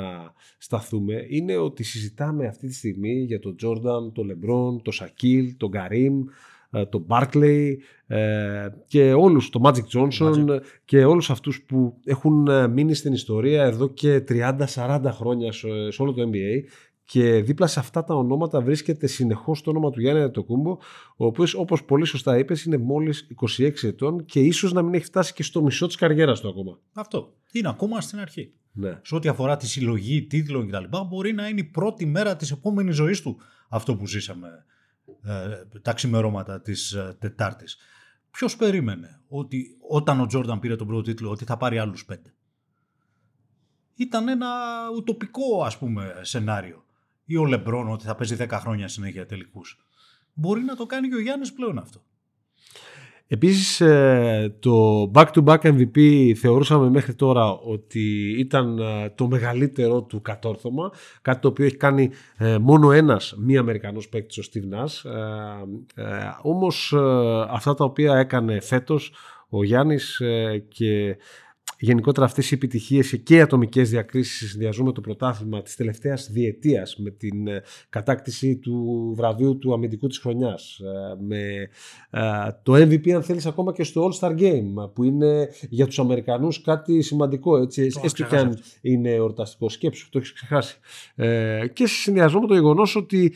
σταθούμε είναι ότι συζητάμε αυτή τη στιγμή για τον Τζόρνταν, τον Λεμπρόν, τον Σακίλ, τον Καρίμ, ε, τον Μπάρκλεϊ ε, και όλους, τον Magic Johnson και όλους αυτούς που έχουν ε, μείνει στην ιστορία εδώ και 30-40 χρόνια σε, σε όλο το NBA και δίπλα σε αυτά τα ονόματα βρίσκεται συνεχώς το όνομα του Γιάννη Αντετοκούμπο ο οποίος όπως πολύ σωστά είπες είναι μόλις 26 ετών και ίσως να μην έχει φτάσει και στο μισό της καριέρας του ακόμα. Αυτό. Είναι ακόμα στην αρχή. Ναι. Σε ό,τι αφορά τη συλλογή τίτλων κτλ. Μπορεί να είναι η πρώτη μέρα της επόμενης ζωής του αυτό που ζήσαμε ε, τα ξημερώματα της ε, Τετάρτης. Ποιος περίμενε ότι όταν ο Τζόρνταν πήρε τον πρώτο τίτλο ότι θα πάρει άλλους πέντε; Ήταν ένα ουτοπικό ας πούμε σενάριο. Ή ο Λεμπρόν ότι θα παίζει 10 χρόνια συνέχεια τελικούς. Μπορεί να το κάνει και ο Γιάννης πλέον αυτό. Επίσης ε, το back-to-back MVP θεωρούσαμε μέχρι τώρα ότι ήταν ε, το μεγαλύτερο του κατόρθωμα κάτι το οποίο έχει κάνει ε, μόνο ένας μη Αμερικανός παίκτης ο Steve Nash. Ε, ε, όμως ε, αυτά τα οποία έκανε φέτος ο Γιάννης ε, και γενικότερα αυτές οι επιτυχίες και οι ατομικές διακρίσεις συνδυαζούν με το πρωτάθλημα της τελευταίας διετίας με την ε, κατάκτηση του βραβείου του αμυντικού της χρονιάς ε, με ε, το MVP αν θέλεις ακόμα και στο All-Star Game που είναι για τους Αμερικανούς κάτι σημαντικό έτσι, έστω και αν είναι εορταστικό σκέψου, το έχεις ξεχάσει. Και συνδυαζό με το γεγονός ότι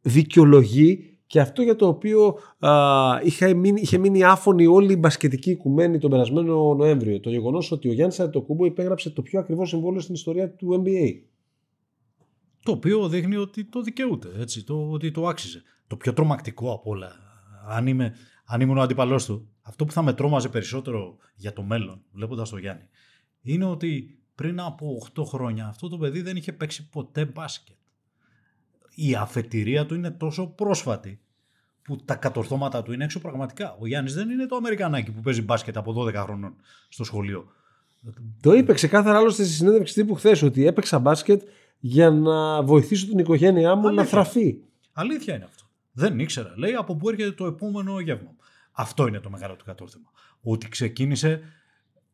δικαιολογεί και αυτό για το οποίο α, είχε, μείνει, είχε μείνει άφωνη όλη η μπασκετική οικουμένη τον περασμένο Νοέμβριο. Το γεγονός ότι ο Γιάννης Αντετοκούμπο υπέγραψε το πιο ακριβό συμβόλαιο στην ιστορία του NBA. Το οποίο δείχνει ότι το δικαιούται, έτσι, το, ότι το άξιζε. Το πιο τρομακτικό από όλα, αν, είμαι, αν ήμουν ο αντίπαλό του, αυτό που θα με τρόμαζε περισσότερο για το μέλλον, βλέποντας τον Γιάννη, είναι ότι πριν από 8 χρόνια αυτό το παιδί δεν είχε παίξει ποτέ μπάσκετ η αφετηρία του είναι τόσο πρόσφατη που τα κατορθώματα του είναι έξω πραγματικά. Ο Γιάννης δεν είναι το Αμερικανάκι που παίζει μπάσκετ από 12 χρονών στο σχολείο. Το είπε ξεκάθαρα άλλωστε στη συνέντευξη τύπου χθες ότι έπαιξα μπάσκετ για να βοηθήσω την οικογένειά μου να θραφεί. Αλήθεια είναι αυτό. Δεν ήξερα. Λέει από πού έρχεται το επόμενο γεύμα. Αυτό είναι το μεγάλο του κατόρθωμα. Ότι ξεκίνησε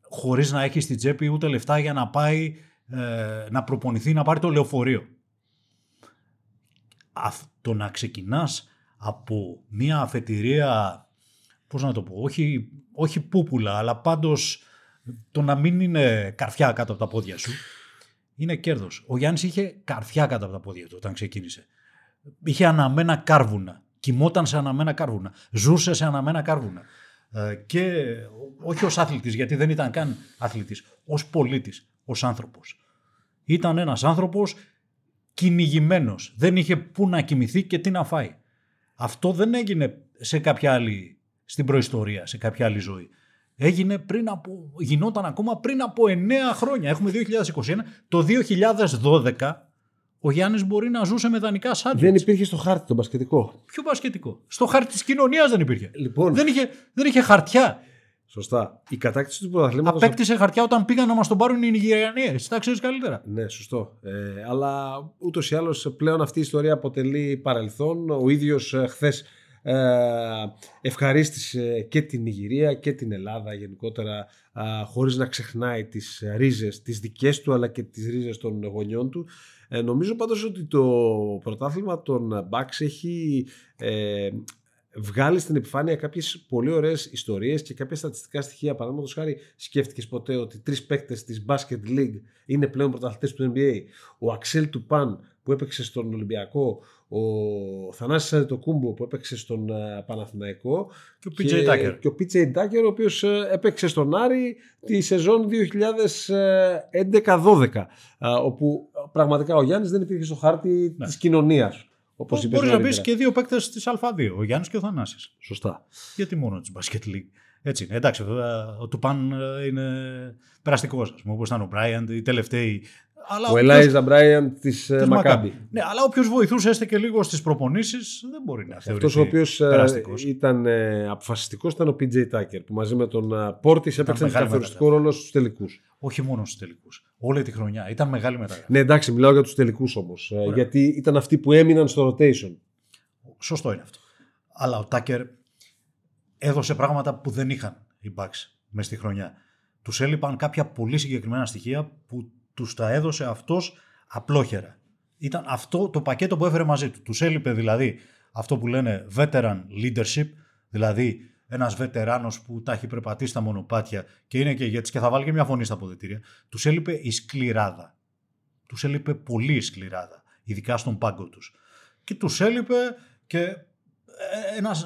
χωρίς να έχει στην τσέπη ούτε λεφτά για να πάει ε, να προπονηθεί να πάρει το λεωφορείο το να ξεκινάς από μια αφετηρία, πώς να το πω, όχι, όχι πούπουλα, αλλά πάντως το να μην είναι καρφιά κάτω από τα πόδια σου, είναι κέρδος. Ο Γιάννης είχε καρφιά κάτω από τα πόδια του όταν ξεκίνησε. Είχε αναμένα κάρβουνα. Κοιμόταν σε αναμένα κάρβουνα. Ζούσε σε αναμένα κάρβουνα. Ε, και όχι ως άθλητης, γιατί δεν ήταν καν αθλητής, ως πολίτης, ως άνθρωπος. Ήταν ένας άνθρωπος κυνηγημένος. Δεν είχε πού να κοιμηθεί και τι να φάει. Αυτό δεν έγινε σε κάποια άλλη, στην προϊστορία, σε κάποια άλλη ζωή. Έγινε πριν από, γινόταν ακόμα πριν από 9 χρόνια. Έχουμε 2021. Το 2012 ο Γιάννης μπορεί να ζούσε με δανεικά σάντουιτς. Δεν υπήρχε στο χάρτη το μπασκετικό. Ποιο μπασκετικό; Στο χάρτη της κοινωνίας δεν υπήρχε. Λοιπόν. Δεν, είχε, δεν είχε χαρτιά. Σωστά. Η κατάκτηση του πρωταθλήματος. Απέκτησε χαρτιά όταν πήγαν να μας τον πάρουν οι Νιγηριανοί. Εσύ τα ξέρεις καλύτερα. Ναι, σωστό. Ε, αλλά ούτως ή άλλως πλέον αυτή η ιστορία αποτελεί παρελθόν. Ο ίδιος ε, χθες ε, ευχαρίστησε και την Νιγηρία και την Ελλάδα γενικότερα ε, χωρίς να ξεχνάει τις ρίζες, τις δικές του αλλά και τις ρίζες των γονιών του. Ε, νομίζω πάντως ότι το πρωτάθλημα των Bucks έχει ε, βγάλεις στην επιφάνεια κάποιες πολύ ωραίες ιστορίες και κάποια στατιστικά στοιχεία. Παραδείγματος χάρη, σκέφτηκες ποτέ ότι τρεις παίκτες της Basket League είναι πλέον πρωταθλητές του NBA. Ο Αξέλ Τουπάν που έπαιξε στον Ολυμπιακό, ο Θανάσης Αντετοκούμπο που έπαιξε στον uh, Παναθηναϊκό και ο PJ Tucker. Και ο PJ Tucker ο οποίος uh, έπαιξε στον Άρη τη σεζόν 2011-12 uh, όπου πραγματικά ο Γιάννης δεν υπήρχε στο χάρτη ναι. της κοινωνίας. Όπως Μπορείς να πει και δύο παίκτες της Α2, ο Γιάννης και ο Θανάσης. Σωστά. Γιατί μόνο της Basket League. Έτσι είναι. Εντάξει, βέβαια, ο Τουπάν ε, είναι περαστικός, ας πούμε, όπως ήταν ο Μπράιαντ, οι τελευταίοι. Αλλά ο Ελάιζα Μπράιαντ της ε, Μακάμπη. Ναι, αλλά όποιος βοηθούσε έστε και λίγο στις προπονήσεις δεν μπορεί να θεωρηθεί. Αυτό ο οποίος ε, ήταν αποφασιστικός ήταν ο PJ Tucker που μαζί με τον Πόρτη έπαιξε καθοριστικό ρόλο στους τελικούς. Όχι μόνο στους τελικούς όλη τη χρονιά. Ήταν μεγάλη μεταγραφή. Ναι, εντάξει, μιλάω για τους τελικούς όμως. Ε, γιατί ήταν αυτοί που έμειναν στο rotation. Σωστό είναι αυτό. Αλλά ο Τάκερ έδωσε πράγματα που δεν είχαν οι Bucks μες στη χρονιά. Τους έλειπαν κάποια πολύ συγκεκριμένα στοιχεία που τους τα έδωσε αυτός απλόχερα. Ήταν αυτό το πακέτο που έφερε μαζί του. Τους έλειπε δηλαδή αυτό που λένε veteran leadership, δηλαδή ένας βετεράνος που τα έχει περπατήσει στα μονοπάτια και είναι και ηγέτης και θα βάλει και μια φωνή στα αποδητήρια, τους έλειπε η σκληράδα. Τους έλειπε πολύ η σκληράδα, ειδικά στον πάγκο τους. Και τους έλειπε και ε, ένας,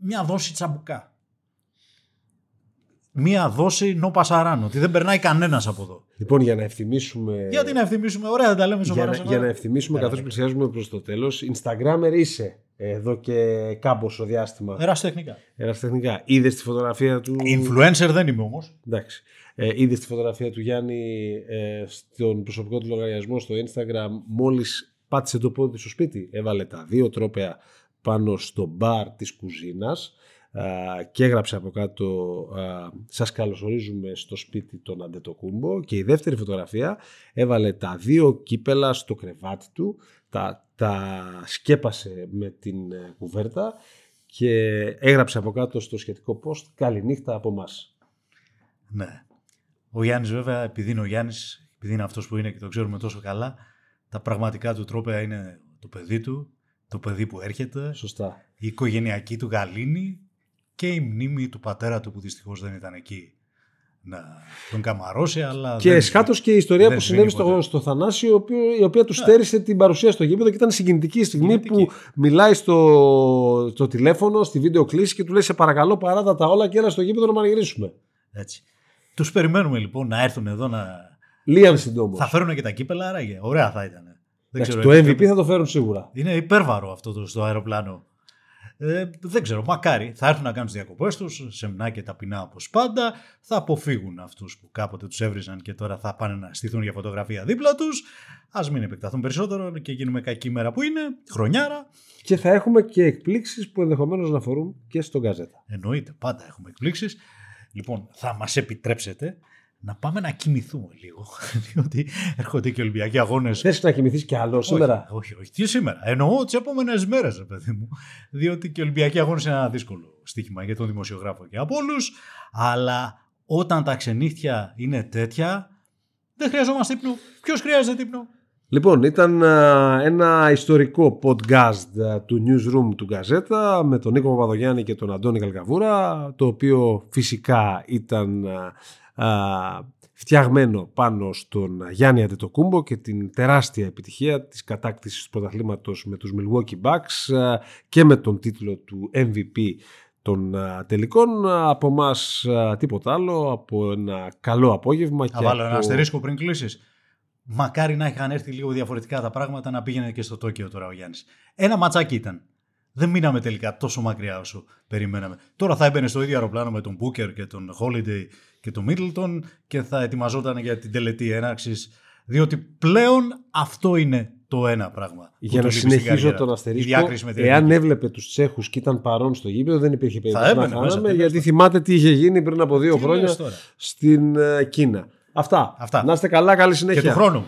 μια δόση τσαμπουκά. Μία δόση νο πασαράν, ότι δεν περνάει κανένας από εδώ. Λοιπόν, για να ευθυμίσουμε. Γιατί να ευθυμίσουμε, ωραία, δεν τα λέμε σοβαρά. Για, για να ευθυμίσουμε, καθώς πλησιάζουμε προς το τέλος, Instagrammer είσαι εδώ και κάμποσο διάστημα. Εραστεχνικά. Εραστεχνικά. Είδες τη φωτογραφία του. Influencer δεν είμαι όμως. Εντάξει. Ε, Είδες τη φωτογραφία του Γιάννη ε, στον προσωπικό του λογαριασμό στο Instagram μόλις πάτησε το πόδι στο σπίτι. Έβαλε τα δύο τρόπαια πάνω στο μπαρ της κουζίνας και έγραψε από κάτω «Σας καλωσορίζουμε στο σπίτι των Αντετοκούμπο» και η δεύτερη φωτογραφία έβαλε τα δύο κύπελα στο κρεβάτι του, τα, τα σκέπασε με την ε, κουβέρτα και έγραψε από κάτω στο σχετικό post «Καληνύχτα από μας». Ναι. Ο Γιάννης, βέβαια, επειδή είναι ο Γιάννης, επειδή είναι αυτός που είναι και το ξέρουμε τόσο καλά, τα πραγματικά του τρόπια είναι το παιδί του, το παιδί που έρχεται, Σωστά. η οικογενειακή του γαλήνη και η μνήμη του πατέρα του που δυστυχώς δεν ήταν εκεί να τον καμαρώσει. Αλλά Και δεν- εσχάτως και η ιστορία δεν που συνέβη στο, ποτέ. στο Θανάσιο, ο οποίο- η οποία τους Ναι. στέρισε την παρουσία στο γήπεδο και ήταν συγκινητική η στιγμή Συγκινητική. που μιλάει στο, στο τηλέφωνο, στη βίντεο κλήση και του λέει: Σε παρακαλώ, παράτα τα όλα και έλα στο γήπεδο να μαγειρίσουμε. Έτσι. Τους περιμένουμε λοιπόν να έρθουν εδώ να... Λίαν συντόμως. Θα φέρουν και τα κύπελα, άραγε. Ωραία θα ήταν. Δεν ξέρω, Το επιτρέπεται. MVP θα το φέρουν σίγουρα. Είναι υπέρβαρο αυτό το στο αεροπλάνο. Ε, δεν ξέρω, μακάρι. Θα έρθουν να κάνουν τις διακοπές τους, σεμνά και ταπεινά όπως πάντα. Θα αποφύγουν αυτούς που κάποτε τους έβριζαν και τώρα θα πάνε να στηθούν για φωτογραφία δίπλα τους. Α μην επεκταθούν περισσότερο και γίνουμε κακή μέρα που είναι, χρονιάρα. Και θα έχουμε και εκπλήξεις που ενδεχομένως να αφορούν και στον Γκαζέτα. Εννοείται, πάντα έχουμε εκπλήξεις. Λοιπόν, θα μας επιτρέψετε να πάμε να κοιμηθούμε λίγο. Διότι έρχονται και Ολυμπιακοί αγώνες. Θες να κοιμηθείς κι άλλο σήμερα; Όχι, όχι, όχι. Τι σήμερα; Εννοώ τις επόμενες μέρες, παιδί μου. Διότι και οι Ολυμπιακοί αγώνες είναι ένα δύσκολο στοίχημα για τον δημοσιογράφο και από όλους. Αλλά όταν τα ξενύχτια είναι τέτοια, δεν χρειαζόμαστε ύπνο. Ποιος χρειάζεται ύπνο; Λοιπόν, ήταν α, ένα ιστορικό podcast α, του Newsroom του Γκαζέτα με τον Νίκο Παπαδογιάννη και τον Αντώνη Καλκαβούρα, το οποίο φυσικά ήταν α, α, φτιαγμένο πάνω στον Γιάννη Αντετοκούμπο και την τεράστια επιτυχία της κατάκτησης του πρωταθλήματος με τους Milwaukee Bucks α, και με τον τίτλο του MVP των α, τελικών. Από εμάς τίποτα άλλο, από ένα καλό απόγευμα. Θα και βάλω από... ένα αστερίσκο πριν κλείσεις. Μακάρι να είχαν έρθει λίγο διαφορετικά τα πράγματα να πήγαινε και στο Τόκιο τώρα ο Γιάννης. Ένα ματσάκι ήταν. Δεν μείναμε τελικά τόσο μακριά όσο περιμέναμε. Τώρα θα έμπαινε στο ίδιο αεροπλάνο με τον Μπούκερ και τον Holiday και τον Μίτλτον και θα ετοιμαζόταν για την τελετή έναρξης. Διότι πλέον αυτό είναι το ένα πράγμα. που Για του να λείπει στην συνεχίζω καριέρα. τον Η αστερίσκο, διάκριση με την εάν εθνική. έβλεπε τους Τσέχους και ήταν παρόν στο γήπεδο δεν υπήρχε περίπτωση να έμπαινε μέσα, χάναμε τι γιατί λες θυμάται τι είχε γίνει πριν από δύο Τι χρόνια λες τώρα; στην ε, Κίνα. Αυτά. Αυτά. Να είστε καλά, καλή Και συνέχεια. του χρόνου.